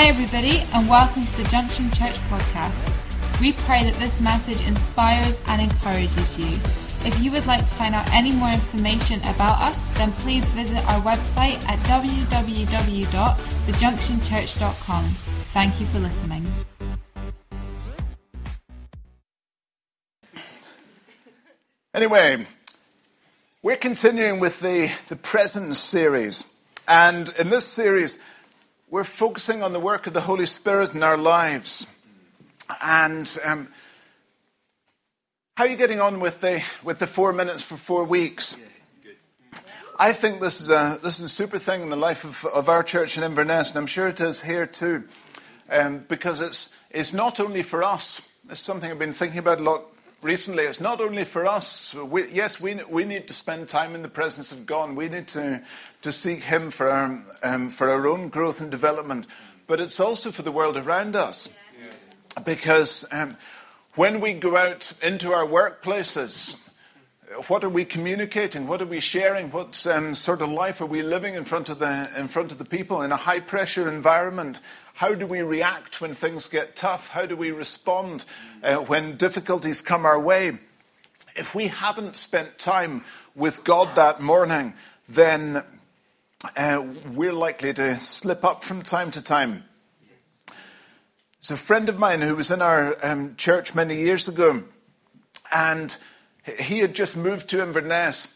Hi, everybody, and welcome to the Junction Church podcast. We pray that this message inspires and encourages you. If you would like to find out any more information about us, then please visit our website at www.thejunctionchurch.com. Thank you for listening. Anyway, we're continuing with the, the presence series. And in this series, we're focusing on the work of the Holy Spirit in our lives. And um, how are you getting on with the, with the four minutes for four weeks? I think this is a, this is a super thing in the life of, of our church in Inverness, and I'm sure it is here too, um, because it's, it's not only for us. It's something I've been thinking about a lot recently, it's not only for us. We, yes, we, we need to spend time in the presence of God. We need to, to seek Him for our, um, for our own growth and development. But it's also for the world around us. Because um, when we go out into our workplaces, what are we communicating? What are we sharing? What um, sort of life are we living in front of the in front of the people in a high pressure environment? How do we react when things get tough? How do we respond uh, when difficulties come our way? If we haven't spent time with God that morning, then uh, we're likely to slip up from time to time. There's a friend of mine who was in our um, church many years ago, and he had just moved to Inverness,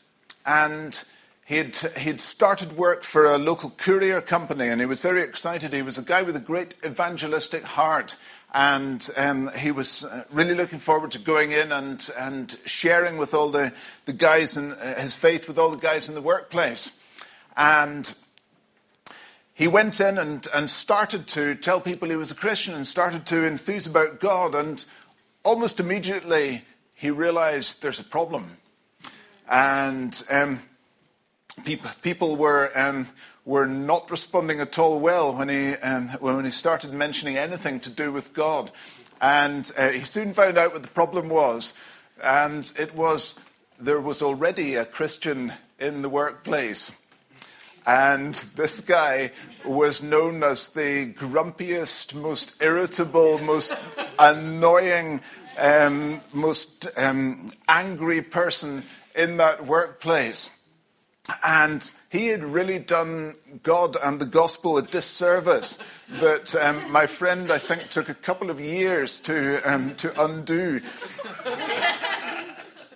and He'd, he'd started work for a local courier company and he was very excited. He was a guy with a great evangelistic heart and um, he was uh, really looking forward to going in and, and sharing with all the, the guys and uh, his faith with all the guys in the workplace. And he went in and, and started to tell people he was a Christian and started to enthuse about God. And almost immediately he realized there's a problem. And um, people, were, um, were not responding at all well when he, um, when he started mentioning anything to do with God. And uh, he soon found out what the problem was. And it was there was already a Christian in the workplace. And this guy was known as the grumpiest, most irritable, most annoying, um, most um, angry person in that workplace. And he had really done God and the gospel a disservice that um, my friend, I think, took a couple of years to, um, to undo.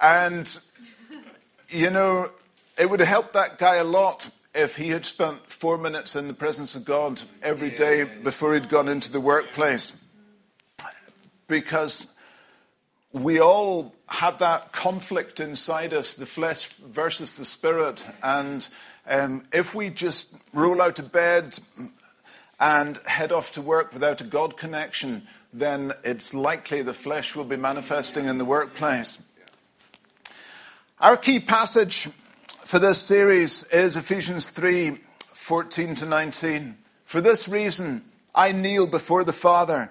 and, you know, it would have helped that guy a lot if he had spent four minutes in the presence of God every day before he'd gone into the workplace. Because we all have that conflict inside us, the flesh versus the spirit. And um, if we just roll out of bed and head off to work without a God connection, then it's likely the flesh will be manifesting in the workplace. Our key passage for this series is Ephesians 3 14 to 19. For this reason, I kneel before the Father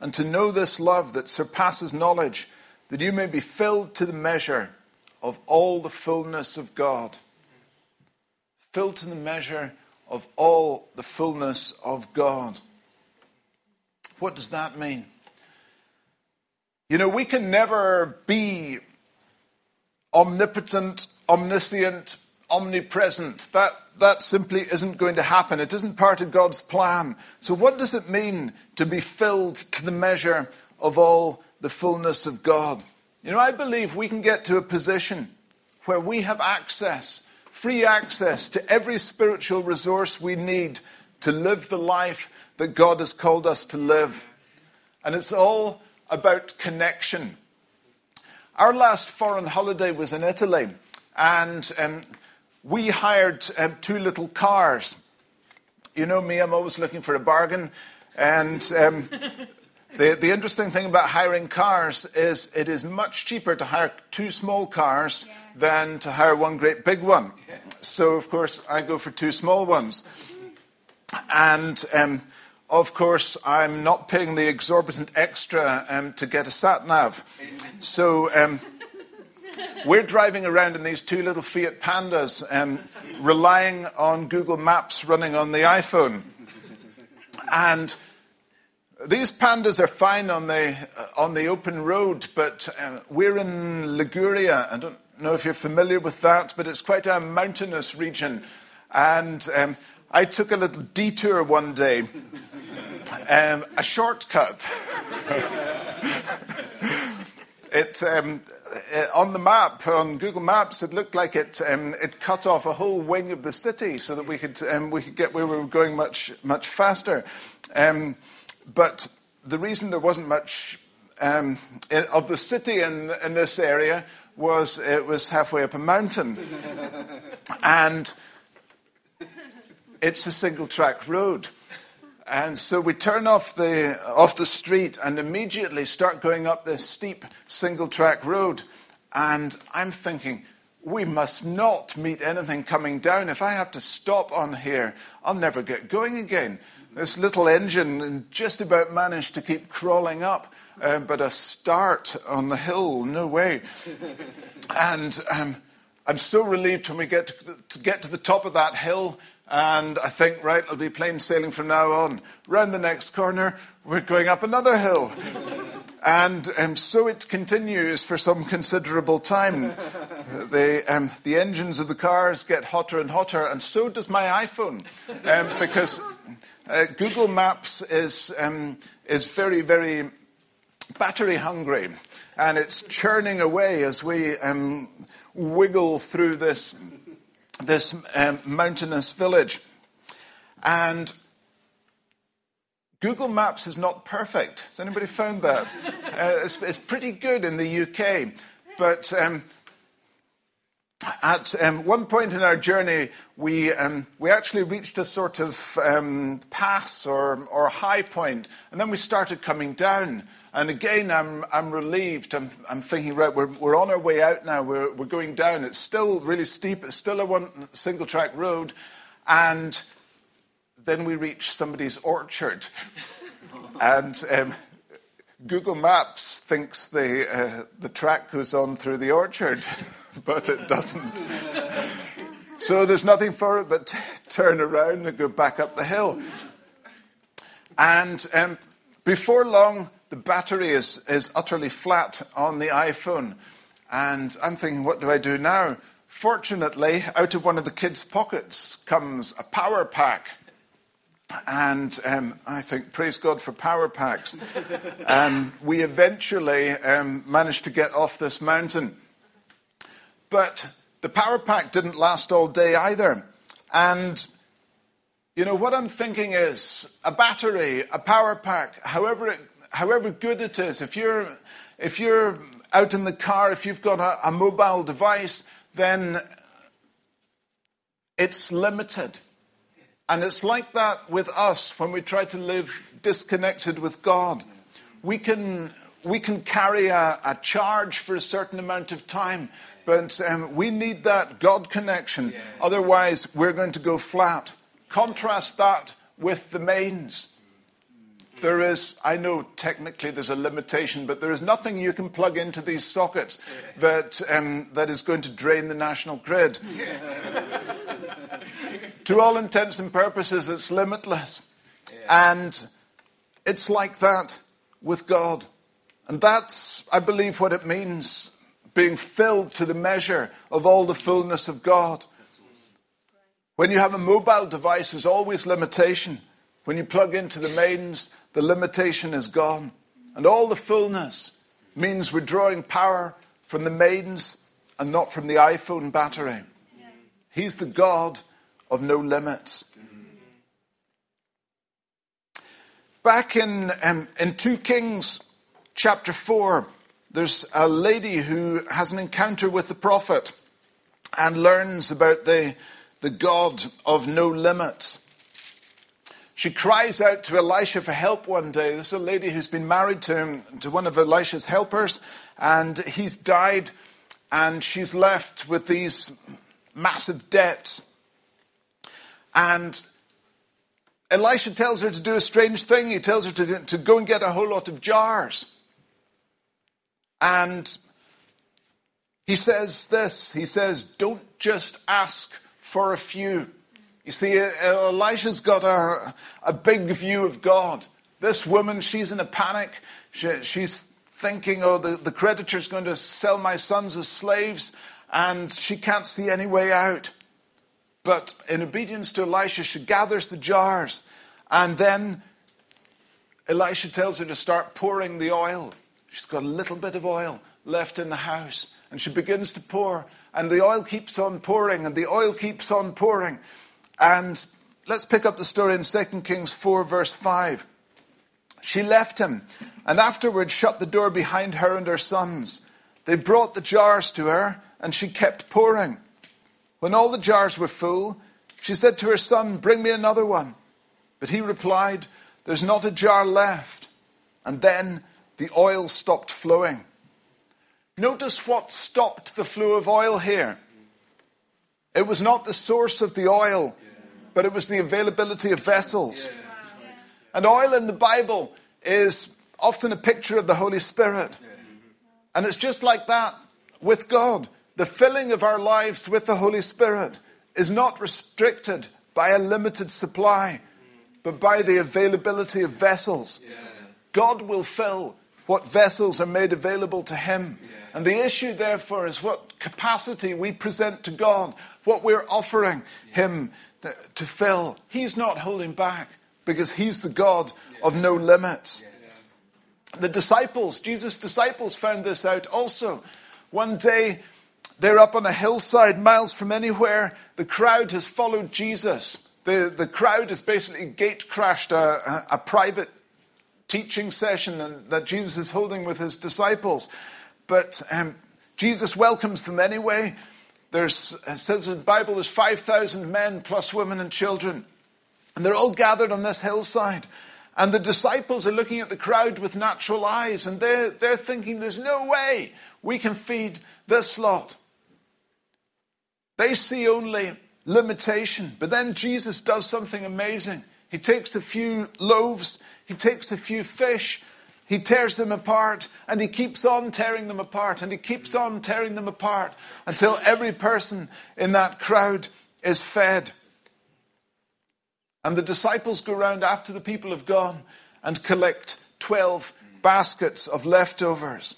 and to know this love that surpasses knowledge, that you may be filled to the measure of all the fullness of God. Filled to the measure of all the fullness of God. What does that mean? You know, we can never be omnipotent, omniscient, omnipresent. That, that simply isn't going to happen. It isn't part of God's plan. So, what does it mean to be filled to the measure of all the fullness of God? You know, I believe we can get to a position where we have access, free access to every spiritual resource we need to live the life that God has called us to live. And it's all about connection. Our last foreign holiday was in Italy, and um, we hired um, two little cars. You know me, I'm always looking for a bargain. And um, the, the interesting thing about hiring cars is it is much cheaper to hire two small cars yeah. than to hire one great big one. Yeah. So, of course, I go for two small ones. And um, of course, I'm not paying the exorbitant extra um, to get a sat nav. So um, we're driving around in these two little Fiat Pandas, um, relying on Google Maps running on the iPhone. And these pandas are fine on the, uh, on the open road, but uh, we're in Liguria. I don't know if you're familiar with that, but it's quite a mountainous region. And um, I took a little detour one day um, a shortcut. it, um, uh, on the map, on Google Maps, it looked like it, um, it cut off a whole wing of the city so that we could, um, we could get where we were going much, much faster. Um, but the reason there wasn't much um, of the city in, in this area was it was halfway up a mountain. and it's a single track road. And so we turn off the, off the street and immediately start going up this steep single track road. And I'm thinking, we must not meet anything coming down. If I have to stop on here, I'll never get going again. This little engine just about managed to keep crawling up, uh, but a start on the hill, no way. and um, I'm so relieved when we get to, to get to the top of that hill and I think, right, it'll be plain sailing from now on. Round the next corner, we're going up another hill. and um, so it continues for some considerable time. the, um, the engines of the cars get hotter and hotter, and so does my iPhone. Um, because uh, Google Maps is, um, is very, very battery hungry. And it's churning away as we um, wiggle through this this um, mountainous village. And Google Maps is not perfect. Has anybody found that? uh, it's, it's, pretty good in the UK. But um, at um, one point in our journey, we, um, we actually reached a sort of um, pass or, or high point, and then we started coming down. And again, I'm, I'm relieved. I'm, I'm thinking, right, we're, we're on our way out now. We're, we're going down. It's still really steep. It's still a one single track road. And then we reach somebody's orchard. and um, Google Maps thinks the, uh, the track goes on through the orchard, but it doesn't. so there's nothing for it but t- turn around and go back up the hill. And um, before long, the battery is, is utterly flat on the iPhone. And I'm thinking, what do I do now? Fortunately, out of one of the kids' pockets comes a power pack. And um, I think, praise God for power packs. and we eventually um, managed to get off this mountain. But the power pack didn't last all day either. And you know, what I'm thinking is a battery, a power pack, however it however good it is, if you're, if you're out in the car, if you've got a, a mobile device, then it's limited. And it's like that with us when we try to live disconnected with God. We can, we can carry a, a charge for a certain amount of time, but um, we need that God connection. Otherwise, we're going to go flat. Contrast that with the mains. There is, I know technically there's a limitation, but there is nothing you can plug into these sockets that, um, that is going to drain the national grid. to all intents and purposes, it's limitless. And it's like that with God. And that's, I believe, what it means being filled to the measure of all the fullness of God. When you have a mobile device, there's always limitation. When you plug into the mains, the limitation is gone. And all the fullness means we're drawing power from the mains and not from the iPhone battery. He's the God of no limits. Back in, um, in 2 Kings chapter 4, there's a lady who has an encounter with the prophet and learns about the, the God of no limits. she cries out to Elisha for help one day. This is a lady who's been married to him, to one of Elisha's helpers, and he's died, and she's left with these massive debts. And Elisha tells her to do a strange thing. He tells her to, to go and get a whole lot of jars. And he says this he says, Don't just ask for a few. You see, Elisha's got a, a big view of God. This woman, she's in a panic. She, she's thinking, oh, the, the creditor's going to sell my sons as slaves, and she can't see any way out. But in obedience to Elisha, she gathers the jars, and then Elisha tells her to start pouring the oil. She's got a little bit of oil left in the house, and she begins to pour, and the oil keeps on pouring, and the oil keeps on pouring. And let's pick up the story in 2 Kings 4, verse 5. She left him, and afterwards shut the door behind her and her sons. They brought the jars to her, and she kept pouring. When all the jars were full, she said to her son, Bring me another one. But he replied, There's not a jar left. And then the oil stopped flowing. Notice what stopped the flow of oil here. It was not the source of the oil, but it was the availability of vessels. And oil in the Bible is often a picture of the Holy Spirit. And it's just like that with God. The filling of our lives with the Holy Spirit is not restricted by a limited supply, but by the availability of vessels. God will fill what vessels are made available to Him. And the issue, therefore, is what capacity we present to God, what we're offering Him to, to fill. He's not holding back because He's the God of no limits. The disciples, Jesus' disciples, found this out also. One day, they're up on a hillside, miles from anywhere. The crowd has followed Jesus. The, the crowd has basically gate crashed a, a, a private teaching session that Jesus is holding with his disciples. But um, Jesus welcomes them anyway. There's, it says in the Bible, there's 5,000 men plus women and children. And they're all gathered on this hillside. And the disciples are looking at the crowd with natural eyes, and they're, they're thinking, there's no way we can feed this lot. They see only limitation. But then Jesus does something amazing. He takes a few loaves, he takes a few fish, he tears them apart, and he keeps on tearing them apart, and he keeps on tearing them apart until every person in that crowd is fed. And the disciples go around after the people have gone and collect 12 baskets of leftovers.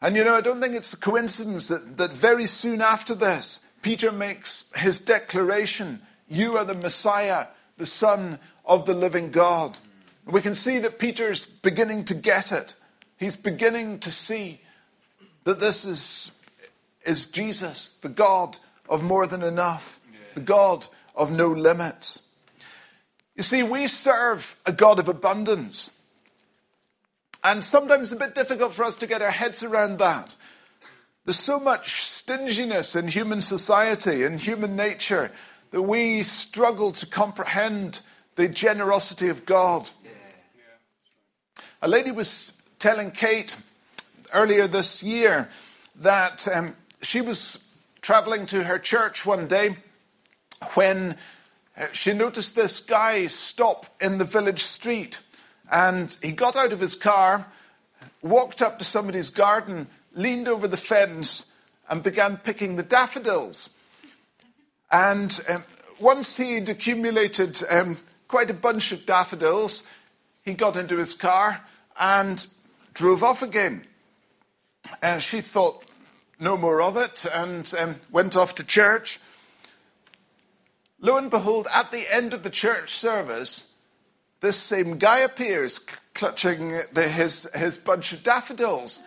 And you know, I don't think it's a coincidence that, that very soon after this, Peter makes his declaration You are the Messiah, the Son of the living God. We can see that Peter's beginning to get it. He's beginning to see that this is, is Jesus, the God of more than enough, the God of no limits. You see, we serve a God of abundance. And sometimes it's a bit difficult for us to get our heads around that. There's so much stinginess in human society and human nature that we struggle to comprehend the generosity of God. A lady was telling Kate earlier this year that um, she was traveling to her church one day when uh, she noticed this guy stop in the village street and he got out of his car, walked up to somebody's garden, leaned over the fence, and began picking the daffodils. And um, once he'd accumulated um, quite a bunch of daffodils, he got into his car and drove off again. And she thought no more of it and um, went off to church. Lo and behold, at the end of the church service, this same guy appears clutching the, his, his bunch of daffodils.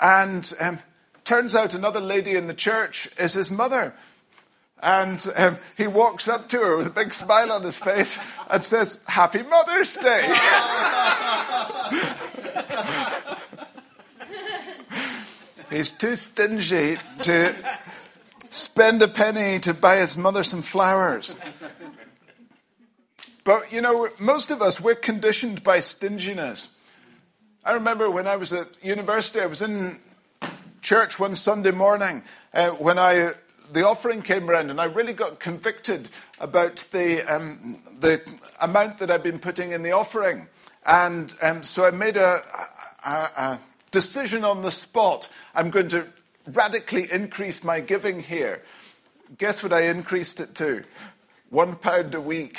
And um, turns out another lady in the church is his mother. And um, he walks up to her with a big smile on his face and says, Happy Mother's Day. He's too stingy to spend a penny to buy his mother some flowers. But, you know, most of us, we're conditioned by stinginess. I remember when I was at university, I was in church one Sunday morning uh, when I the offering came around, and I really got convicted about the um, the amount that I'd been putting in the offering, and um, so I made a, a, a decision on the spot. I'm going to radically increase my giving here. Guess what I increased it to? One pound a week.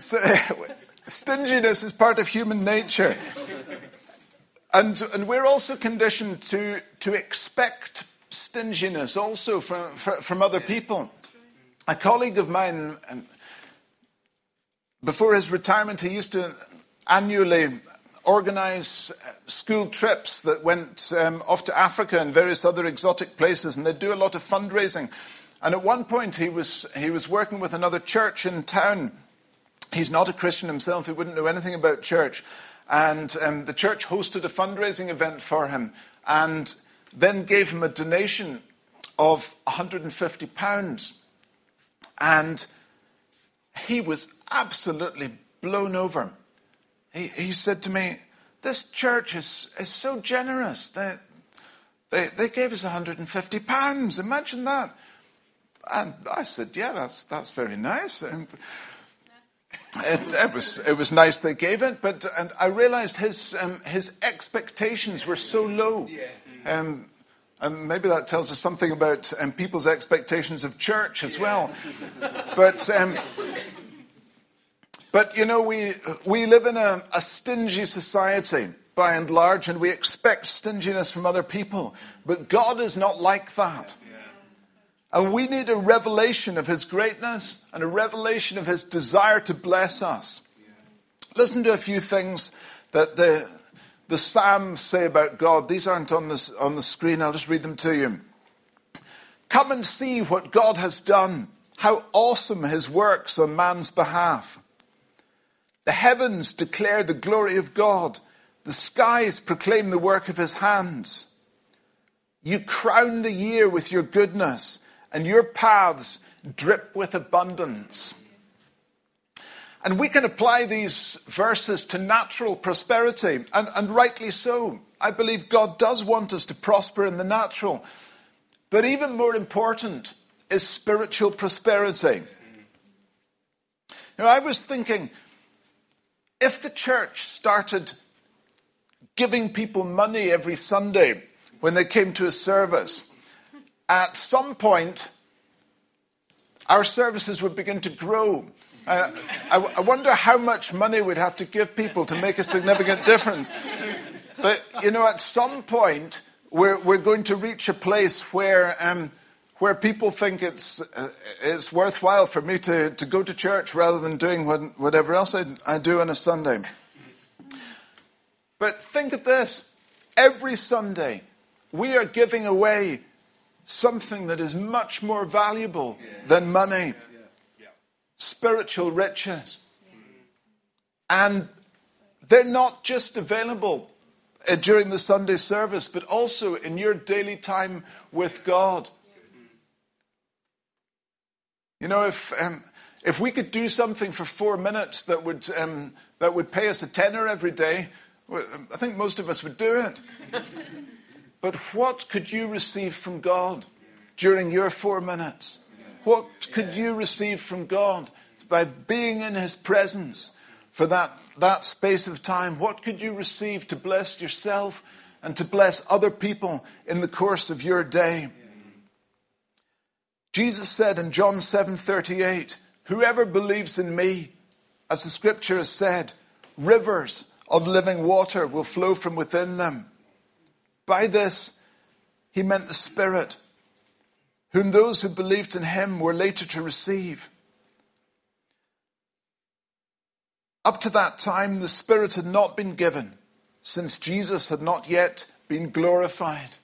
so, stinginess is part of human nature. And, and we're also conditioned to, to expect stinginess also from, from other people. A colleague of mine, um, before his retirement, he used to annually organize uh, school trips that went um, off to Africa and various other exotic places, and they'd do a lot of fundraising. And at one point, he was, he was working with another church in town. He's not a Christian himself, he wouldn't know anything about church. And um, the church hosted a fundraising event for him and then gave him a donation of £150. And he was absolutely blown over. He, he said to me, This church is, is so generous. They, they, they gave us £150. Imagine that. And I said, Yeah, that's, that's very nice. And it, it, was, it was nice they gave it, but and I realized his, um, his expectations were so low. Um, and maybe that tells us something about um, people's expectations of church as well. but um, but you know, we, we live in a, a stingy society by and large, and we expect stinginess from other people. But God is not like that. And we need a revelation of His greatness and a revelation of His desire to bless us. Listen to a few things that the, the Psalms say about God. These aren't on, this, on the screen, I'll just read them to you. Come and see what God has done, how awesome His works on man's behalf. The heavens declare the glory of God. The skies proclaim the work of his hands. You crown the year with your goodness, and your paths drip with abundance. And we can apply these verses to natural prosperity, and, and rightly so. I believe God does want us to prosper in the natural. But even more important is spiritual prosperity. Now, I was thinking, if the church started giving people money every Sunday when they came to a service, at some point, our services would begin to grow. Uh, I, I, wonder how much money we'd have to give people to make a significant difference. But, you know, at some point, we're, we're going to reach a place where um, where people think it's, uh, it's worthwhile for me to, to go to church rather than doing what, whatever else I, I do on a Sunday. But think of this every Sunday, we are giving away something that is much more valuable than money spiritual riches. And they're not just available uh, during the Sunday service, but also in your daily time with God. You know, if, um, if we could do something for four minutes that would, um, that would pay us a tenner every day, I think most of us would do it. but what could you receive from God during your four minutes? What could you receive from God by being in His presence for that, that space of time? What could you receive to bless yourself and to bless other people in the course of your day? Jesus said in John 7:38, "Whoever believes in me, as the scripture has said, rivers of living water will flow from within them." By this, he meant the Spirit, whom those who believed in him were later to receive. Up to that time, the Spirit had not been given, since Jesus had not yet been glorified.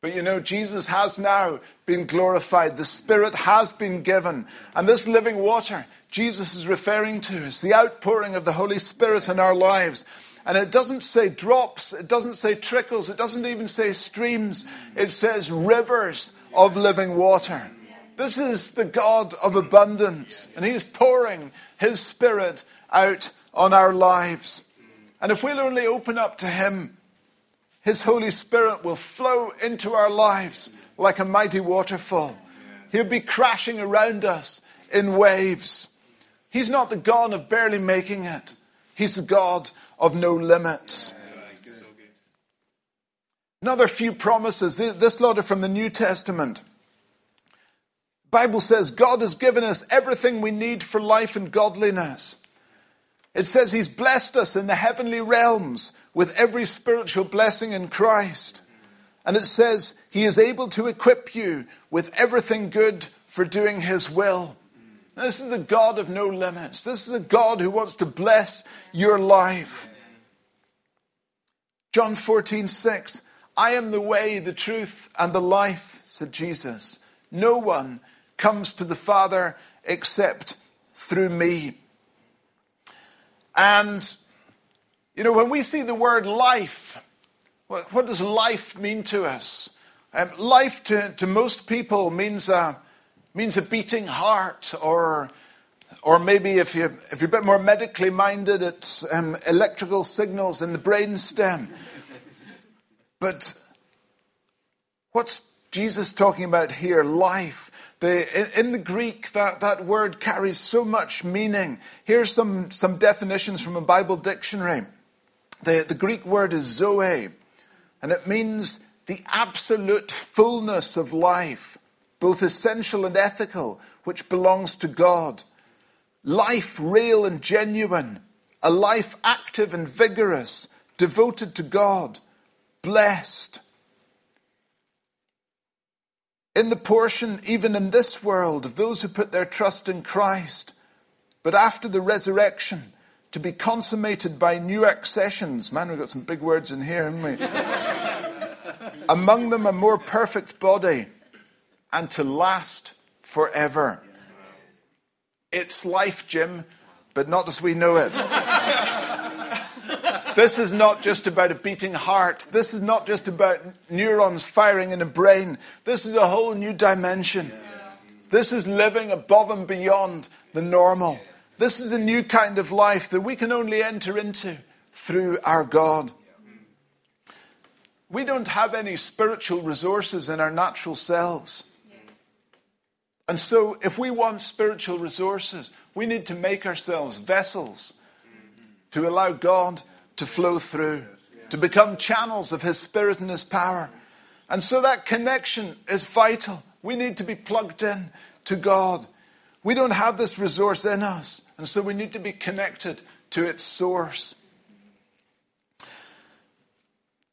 But you know, Jesus has now been glorified. The Spirit has been given. And this living water Jesus is referring to is the outpouring of the Holy Spirit in our lives. And it doesn't say drops, it doesn't say trickles, it doesn't even say streams. It says rivers of living water. This is the God of abundance, and He's pouring His Spirit out on our lives. And if we'll only open up to Him, His Holy Spirit will flow into our lives like a mighty waterfall. He'll be crashing around us in waves. He's not the God of barely making it. He's the God of no limits. Another few promises. This lot are from the New Testament. Bible says God has given us everything we need for life and godliness. It says He's blessed us in the heavenly realms with every spiritual blessing in Christ. And it says He is able to equip you with everything good for doing His will. This is a God of no limits. This is a God who wants to bless your life. John 14, 6. I am the way, the truth, and the life, said Jesus. No one comes to the Father except through me. And, you know, when we see the word life, what, does life mean to us? Um, life to, to most people means a, means a beating heart, or, or maybe if, you, if you're a bit more medically minded, it's um, electrical signals in the brain stem. But what's Jesus talking about here? Life. The, in the Greek, that, that word carries so much meaning. Here's some, some definitions from a Bible dictionary. The, the Greek word is zoe, and it means the absolute fullness of life, both essential and ethical, which belongs to God. Life real and genuine, a life active and vigorous, devoted to God, blessed. In the portion, even in this world, of those who put their trust in Christ, but after the resurrection, to be consummated by new accessions. Man, we've got some big words in here, haven't we? Among them, a more perfect body, and to last forever. It's life, Jim, but not as we know it. This is not just about a beating heart. This is not just about neurons firing in a brain. This is a whole new dimension. This is living above and beyond the normal. This is a new kind of life that we can only enter into through our God. We don't have any spiritual resources in our natural selves. And so, if we want spiritual resources, we need to make ourselves vessels to allow God to flow through, to become channels of His Spirit and His power. And so that connection is vital. We need to be plugged in to God. We don't have this resource in us, and so we need to be connected to its source.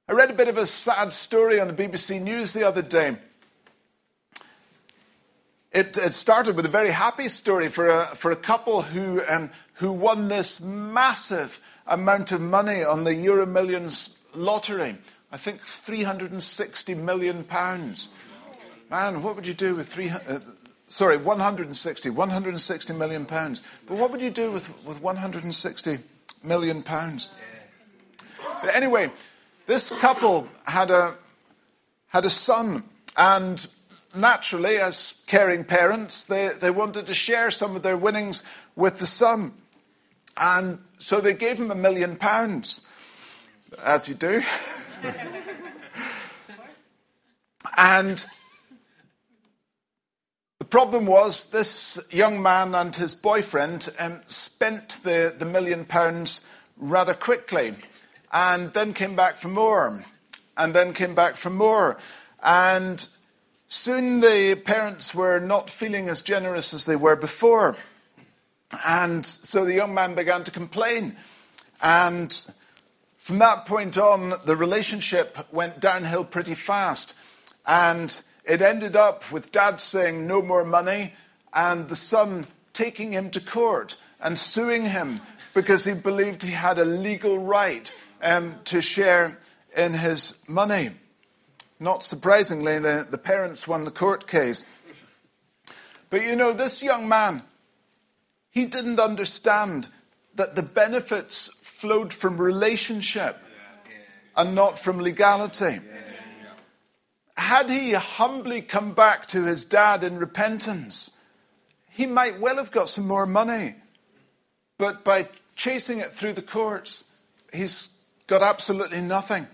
I read a bit of a sad story on the BBC News the other day. It, it started with a very happy story for a, for a couple who, um, who won this massive amount of money on the Euro Millions lottery. I think 360 million pounds. Man, what would you do with three? Uh, sorry, 160, 160 million pounds. But what would you do with, with 160 million pounds? But anyway, this couple had a had a son, and naturally, as caring parents, they, they wanted to share some of their winnings with the son. And so they gave him a million pounds, as you do. and the problem was this young man and his boyfriend um, spent the, the million pounds rather quickly and then came back for more and then came back for more. And soon the parents were not feeling as generous as they were before. And so the young man began to complain. And from that point on, the relationship went downhill pretty fast. And it ended up with dad saying no more money and the son taking him to court and suing him because he believed he had a legal right um, to share in his money. Not surprisingly, the, the parents won the court case. But you know, this young man, he didn't understand that the benefits flowed from relationship and not from legality. had he humbly come back to his dad in repentance, he might well have got some more money. But by chasing it through the courts, he's got absolutely nothing.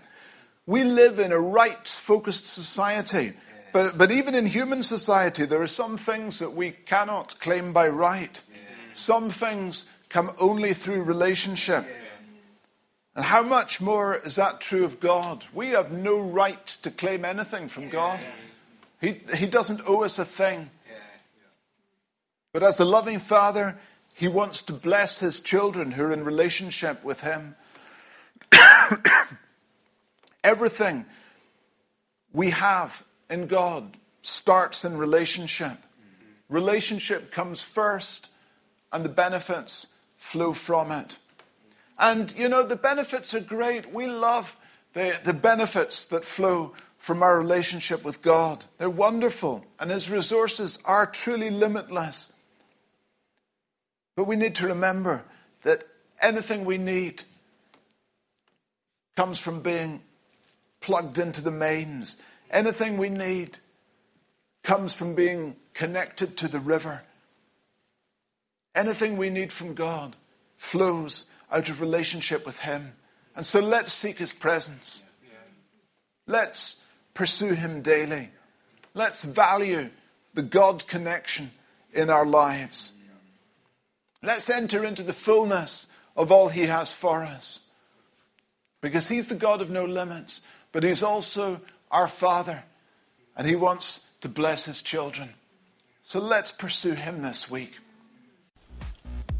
We live in a rights focused society. But, but even in human society, there are some things that we cannot claim by right. Some things come only through relationship. And how much more is that true of God? We have no right to claim anything from God. He, he doesn't owe us a thing. But as a loving father, he wants to bless his children who are in relationship with him. Everything we have in God starts in relationship. Relationship comes first, and the benefits flow from it. And, you know, the benefits are great. We love the, the benefits that flow from our relationship with God. They're wonderful, and His resources are truly limitless. But we need to remember that anything we need comes from being plugged into the mains. Anything we need comes from being connected to the river. Anything we need from God flows out of relationship with Him. And so let's seek His presence. Let's pursue Him daily. Let's value the God connection in our lives. Let's enter into the fullness of all He has for us. Because He's the God of no limits, but He's also our Father, and He wants to bless His children. So let's pursue Him this week.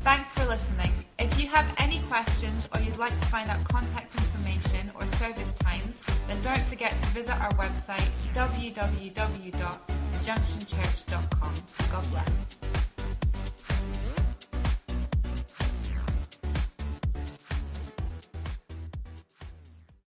Thanks for listening. If you have any questions or you'd like to find out contact information or service times, then don't forget to visit our website www.thejunctionchurch.com. God bless.